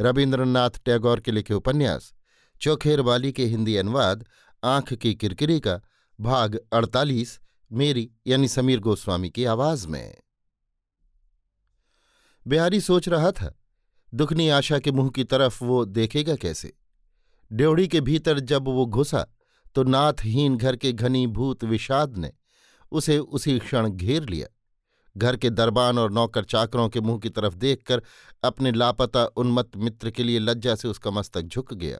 रविन्द्रनाथ टैगोर के लिखे उपन्यास, चौखेर वाली के हिंदी अनुवाद, आँख की किरकिरी का भाग अड़तालीस, मेरी यानी समीर गोस्वामी की आवाज़ में। बिहारी सोच रहा था, दुखनी आशा के मुँह की तरफ़ वो देखेगा कैसे? ड्योढ़ी के भीतर जब वो घुसा तो नाथहीन घर के घनीभूत विषाद ने उसे उसी क्षण घेर लिया। घर के दरबान और नौकर चाकरों के मुँह की तरफ़ देखकर अपने लापता उन्मत्त मित्र के लिए लज्जा से उसका मस्तक झुक गया।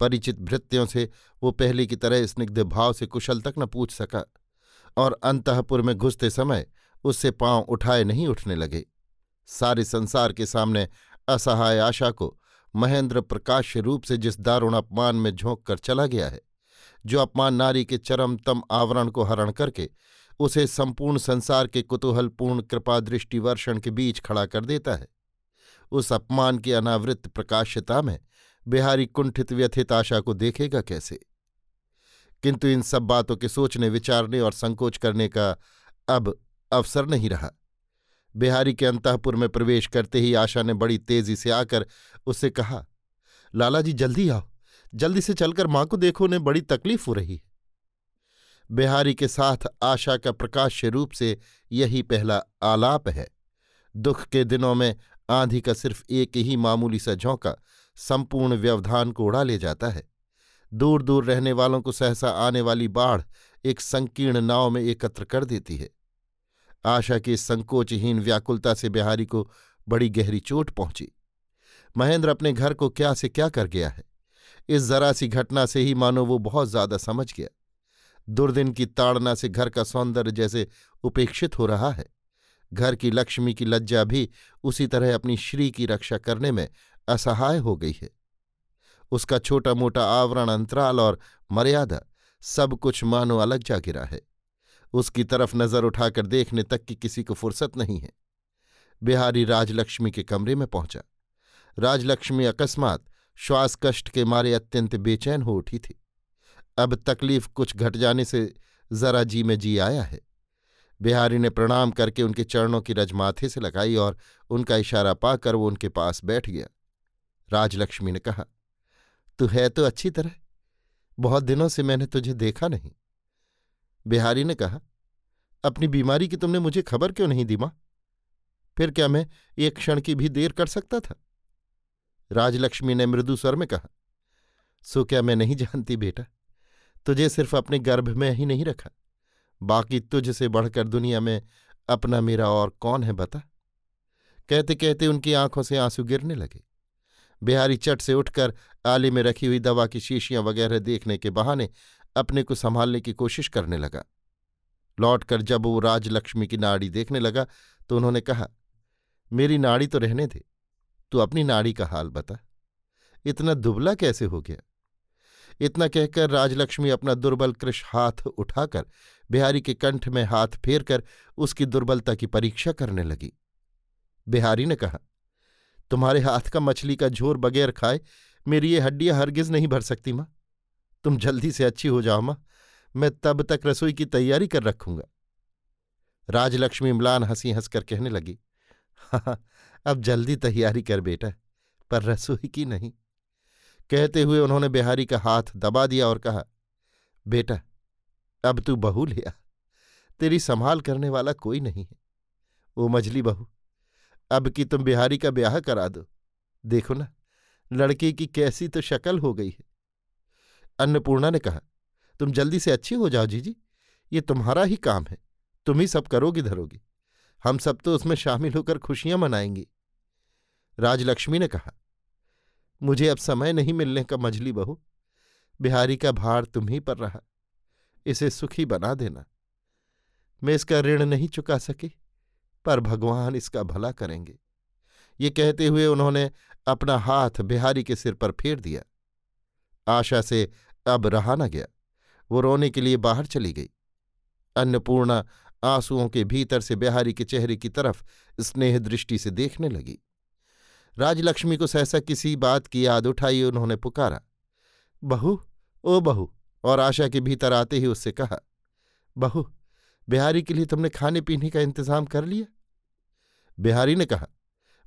परिचित भृत्यों से वो पहले की तरह स्निग्ध भाव से कुशल तक न पूछ सका और अंतपुर में घुसते समय उससे पाँव उठाए नहीं उठने लगे। सारे संसार के सामने असहाय आशा को महेंद्र प्रकाश रूप से जिस दारुण अपमान में झोंक कर चला गया है, जो अपमान नारी के चरमतम आवरण को हरण करके उसे संपूर्ण संसार के कुतूहलपूर्ण कृपा दृष्टि वर्षण के बीच खड़ा कर देता है। उस अपमान की अनावृत प्रकाश्यता में बिहारी कुंठित व्यथित आशा को देखेगा कैसे? किंतु इन सब बातों के सोचने, विचारने और संकोच करने का अब अवसर नहीं रहा। बिहारी के अंतपुर में प्रवेश करते ही आशा ने बड़ी तेज़ी से आकर उससे कहा, लाला जी, जल्दी आओ। जल्दी से चलकर माँ को देखो, उन्हें बड़ी तकलीफ़ हो रही है। बिहारी के साथ आशा का प्रकाश्य रूप से यही पहला आलाप है। दुख के दिनों में आंधी का सिर्फ़ एक ही मामूली सा झोंका संपूर्ण व्यवधान को उड़ा ले जाता है। दूर दूर रहने वालों को सहसा आने वाली बाढ़ एक संकीर्ण नाव में एकत्र कर देती है। आशा की संकोचहीन व्याकुलता से बिहारी को बड़ी गहरी चोट पहुँची। महेंद्र अपने घर को क्या से क्या कर गया है? इस जरा सी घटना से ही मानो वो बहुत ज़्यादा समझ गया। दुर्दिन की ताड़ना से घर का सौंदर्य जैसे उपेक्षित हो रहा है। घर की लक्ष्मी की लज्जा भी उसी तरह अपनी श्री की रक्षा करने में असहाय हो गई है। उसका छोटा मोटा आवरण, अंतराल और मर्यादा सब कुछ मानो अलग जा गिरा है। उसकी तरफ़ नज़र उठाकर देखने तक की किसी को फुर्सत नहीं है। बिहारी राजलक्ष्मी के कमरे में पहुँचा। राजलक्ष्मी अकस्मात श्वास कष्ट के मारे अत्यंत बेचैन हो उठी थी। अब तकलीफ़ कुछ घट जाने से जरा जी में जी आया है। बिहारी ने प्रणाम करके उनके चरणों की रज माथे से लगाई और उनका इशारा पाकर वो उनके पास बैठ गया। राजलक्ष्मी ने कहा, तू है तो अच्छी तरह। बहुत दिनों से मैंने तुझे देखा नहीं। बिहारी ने कहा, अपनी बीमारी की तुमने मुझे खबर क्यों नहीं दी माँ? फिर क्या मैं एक क्षण की भी देर कर सकता था? राजलक्ष्मी ने मृदु स्वर में कहा, सो क्या मैं नहीं जानती बेटा? तुझे सिर्फ़ अपने गर्भ में ही नहीं रखा, बाकी तुझ से बढ़कर दुनिया में अपना मेरा और कौन है बता? कहते कहते उनकी आँखों से आँसू गिरने लगे। बिहारी चट से उठकर आले में रखी हुई दवा की शीशियाँ वगैरह देखने के बहाने अपने को संभालने की कोशिश करने लगा। लौटकर जब वो राजलक्ष्मी की नाड़ी देखने लगा तो उन्होंने कहा, मेरी नाड़ी तो रहने दे, तू अपनी नाड़ी का हाल बता। इतना दुबला कैसे हो गया? इतना कहकर राजलक्ष्मी अपना दुर्बल कृष हाथ उठाकर बिहारी के कंठ में हाथ फेरकर उसकी दुर्बलता की परीक्षा करने लगी। बिहारी ने कहा, तुम्हारे हाथ का मछली का झोर बगैर खाए मेरी ये हड्डियाँ हरगिज नहीं भर सकती माँ। तुम जल्दी से अच्छी हो जाओ माँ, मैं तब तक रसोई की तैयारी कर रखूँगा। राजलक्ष्मी म्लान हँसी हंसकर कहने लगी हाँ अब जल्दी तैयारी कर बेटा, पर रसोई की नहीं। कहते हुए उन्होंने बिहारी का हाथ दबा दिया और कहा, बेटा, अब तू बहू लिया तेरी संभाल करने वाला कोई नहीं है। वो मझली बहू, अब कि तुम बिहारी का ब्याह करा दो। देखो ना, लड़के की कैसी तो शक्ल हो गई है। अन्नपूर्णा ने कहा, तुम जल्दी से अच्छी हो जाओ जीजी। ये तुम्हारा ही काम है। तुम ही सब करोगी धरोगी। हम सब तो उसमें शामिल होकर खुशियाँ मनाएँगी। राजलक्ष्मी ने कहा मुझे अब समय नहीं मिलने का मझली बहू। बिहारी का भार तुम ही पर रहा। इसे सुखी बना देना। मैं इसका ऋण नहीं चुका सकी, पर भगवान इसका भला करेंगे। ये कहते हुए उन्होंने अपना हाथ बिहारी के सिर पर फेर दिया। आशा से अब रहा न गया। वो रोने के लिए बाहर चली गई। अन्नपूर्णा आंसुओं के भीतर से बिहारी के चेहरे की तरफ़ स्नेह दृष्टि से देखने लगी। राजलक्ष्मी को सहसा किसी बात की याद उठाई उन्होंने पुकारा। बहू, ओ बहू, और आशा के भीतर आते ही उससे कहा, बहू, बिहारी के लिए तुमने खाने पीने का इंतज़ाम कर लिया? बिहारी ने कहा,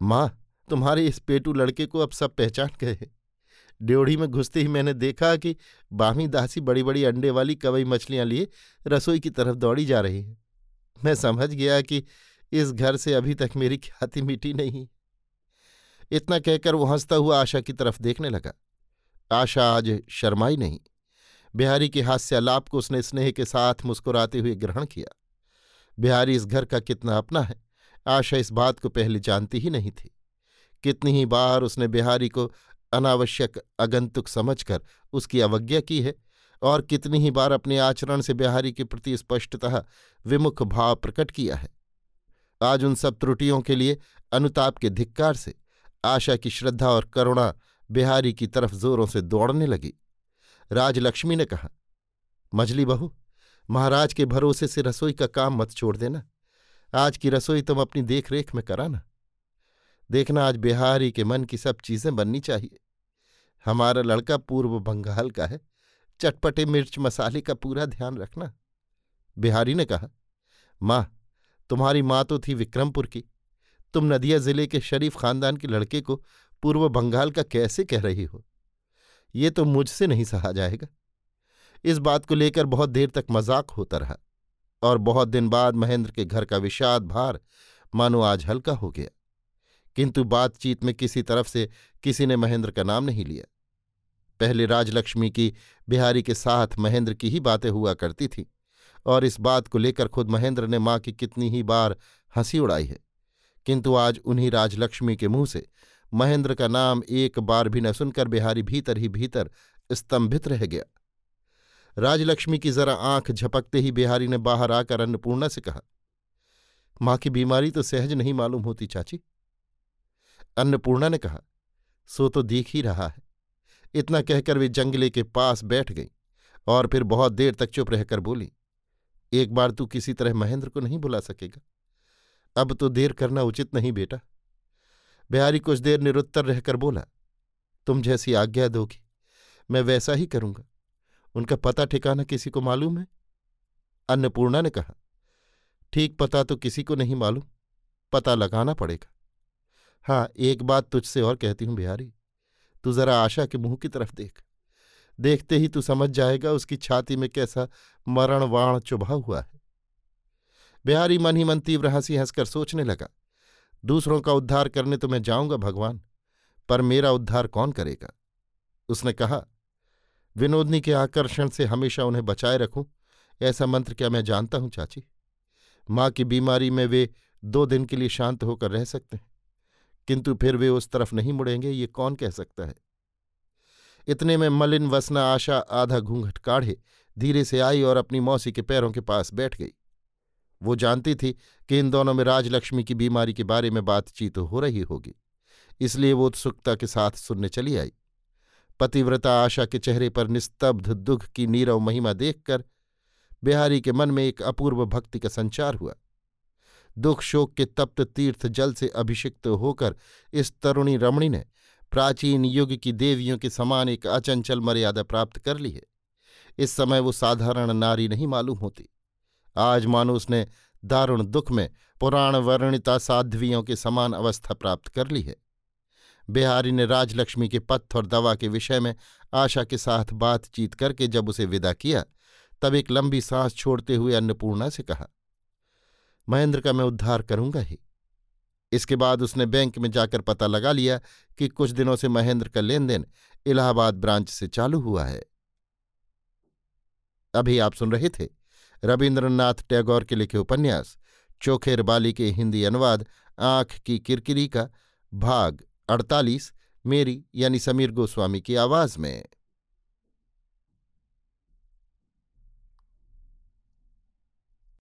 माँ, तुम्हारे इस पेटू लड़के को अब सब पहचान गए ड्योढ़ी में घुसते ही मैंने देखा कि बामी दासी बड़ी बड़ी अंडे वाली कवई मछलियाँ लिए रसोई की तरफ़ दौड़ी जा रही है। मैं समझ गया कि इस घर से अभी तक मेरी ख्याति मिटी नहीं। इतना कहकर वो हंसता हुआ आशा की तरफ़ देखने लगा। आशा आज शर्माई नहीं। बिहारी के हास्यालाप को उसने स्नेह के साथ मुस्कुराते हुए ग्रहण किया। बिहारी इस घर का कितना अपना है, आशा इस बात को पहले जानती ही नहीं थी। कितनी ही बार उसने बिहारी को अनावश्यक अगंतुक समझकर उसकी अवज्ञा की है और कितनी ही बार अपने आचरण से बिहारी के प्रति स्पष्टतः विमुख भाव प्रकट किया है। आज उन सब त्रुटियों के लिए अनुताप के धिक्कार से आशा की श्रद्धा और करुणा बिहारी की तरफ़ जोरों से दौड़ने लगी। राजलक्ष्मी ने कहा मजली बहू, महाराज के भरोसे से रसोई का काम मत छोड़ देना। आज की रसोई तुम अपनी देखरेख में कराना देखना आज बिहारी के मन की सब चीज़ें बननी चाहिए। हमारा लड़का पूर्व बंगाल का है, चटपटे मिर्च मसाले का पूरा ध्यान रखना। बिहारी ने कहा, माँ, तुम्हारी माँ तो थी विक्रमपुर की। तुम नदिया ज़िले के शरीफ खानदान के लड़के को पूर्व बंगाल का कैसे कह रही हो? ये तो मुझसे नहीं सहा जाएगा। इस बात को लेकर बहुत देर तक मज़ाक होता रहा और बहुत दिन बाद महेंद्र के घर का विषाद भार मानो आज हल्का हो गया। किंतु बातचीत में किसी तरफ़ से किसी ने महेंद्र का नाम नहीं लिया। पहले राजलक्ष्मी की बिहारी के साथ महेंद्र की ही बातें हुआ करती थीं और इस बात को लेकर खुद महेंद्र ने माँ की कितनी ही बार हँसी उड़ाई है। किंतु आज उन्हीं राजलक्ष्मी के मुँह से महेंद्र का नाम एक बार भी न सुनकर बिहारी भीतर ही भीतर स्तंभित रह गया। राजलक्ष्मी की जरा आँख झपकते ही बिहारी ने बाहर आकर अन्नपूर्णा से कहा, माँ की बीमारी तो सहज नहीं मालूम होती चाची। अन्नपूर्णा ने कहा, सो तो दिख ही रहा है। इतना कहकर वे जंगले के पास बैठ गई और फिर बहुत देर तक चुप रहकर बोली, एक बार तू किसी तरह महेंद्र को नहीं बुला सकेगा। अब तो देर करना उचित नहीं बेटा। बिहारी कुछ देर निरुत्तर रहकर बोला, तुम जैसी आज्ञा दोगी, मैं वैसा ही करूँगा। उनका पता ठिकाना किसी को मालूम है? अन्नपूर्णा ने कहा, ठीक पता तो किसी को नहीं मालूम, पता लगाना पड़ेगा। हाँ एक बात तुझसे और कहती हूँ बिहारी, तू जरा आशा के मुँह की तरफ़ देख। देखते ही तू समझ जाएगा उसकी छाती में कैसा मरण वाण चुभा हुआ है। बिहारी मन ही मन तीव्र हँसी हंसकर सोचने लगा, दूसरों का उद्धार करने तो मैं जाऊँगा भगवान, पर मेरा उद्धार कौन करेगा? उसने कहा, विनोदनी के आकर्षण से हमेशा उन्हें बचाए रखूँ, ऐसा मंत्र क्या मैं जानता हूँ चाची? माँ की बीमारी में वे दो दिन के लिए शांत होकर रह सकते हैं, किंतु फिर वे उस तरफ़ नहीं मुड़ेंगे, ये कौन कह सकता है? इतने में मलिन वसना आशा आधा घूंघट काढ़े धीरे से आई और अपनी मौसी के पैरों के पास बैठ गई। वो जानती थी कि इन दोनों में राजलक्ष्मी की बीमारी के बारे में बातचीत हो रही होगी, इसलिए वो उत्सुकता के साथ सुनने चली आई। पतिव्रता आशा के चेहरे पर निस्तब्ध दुख की नीरव महिमा देखकर बिहारी के मन में एक अपूर्व भक्ति का संचार हुआ। दुख शोक के तप्त तीर्थ जल से अभिषिक्त होकर इस तरुणी रमणी ने प्राचीन युग की देवियों के समान एक अचंचल मर्यादा प्राप्त कर ली है। इस समय वो साधारण नारी नहीं मालूम होती। आज मानो उसने दारुण दुख में पुराण वर्णिता साध्वियों के समान अवस्था प्राप्त कर ली है। बिहारी ने राजलक्ष्मी के पत्थ और दवा के विषय में आशा के साथ बातचीत करके जब उसे विदा किया, तब एक लंबी सांस छोड़ते हुए अन्नपूर्णा से कहा, महेंद्र का मैं उद्धार करूँगा ही। इसके बाद उसने बैंक में जाकर पता लगा लिया कि कुछ दिनों से महेंद्र का लेन देन इलाहाबाद ब्रांच से चालू हुआ है। अभी आप सुन रहे थे रविन्द्रनाथ टैगोर के लिखे उपन्यास, चोखेर बाली के हिंदी अनुवाद, आँख की किरकिरी का, भाग अड़तालीस, मेरी यानी समीर गोस्वामी की आवाज़ में।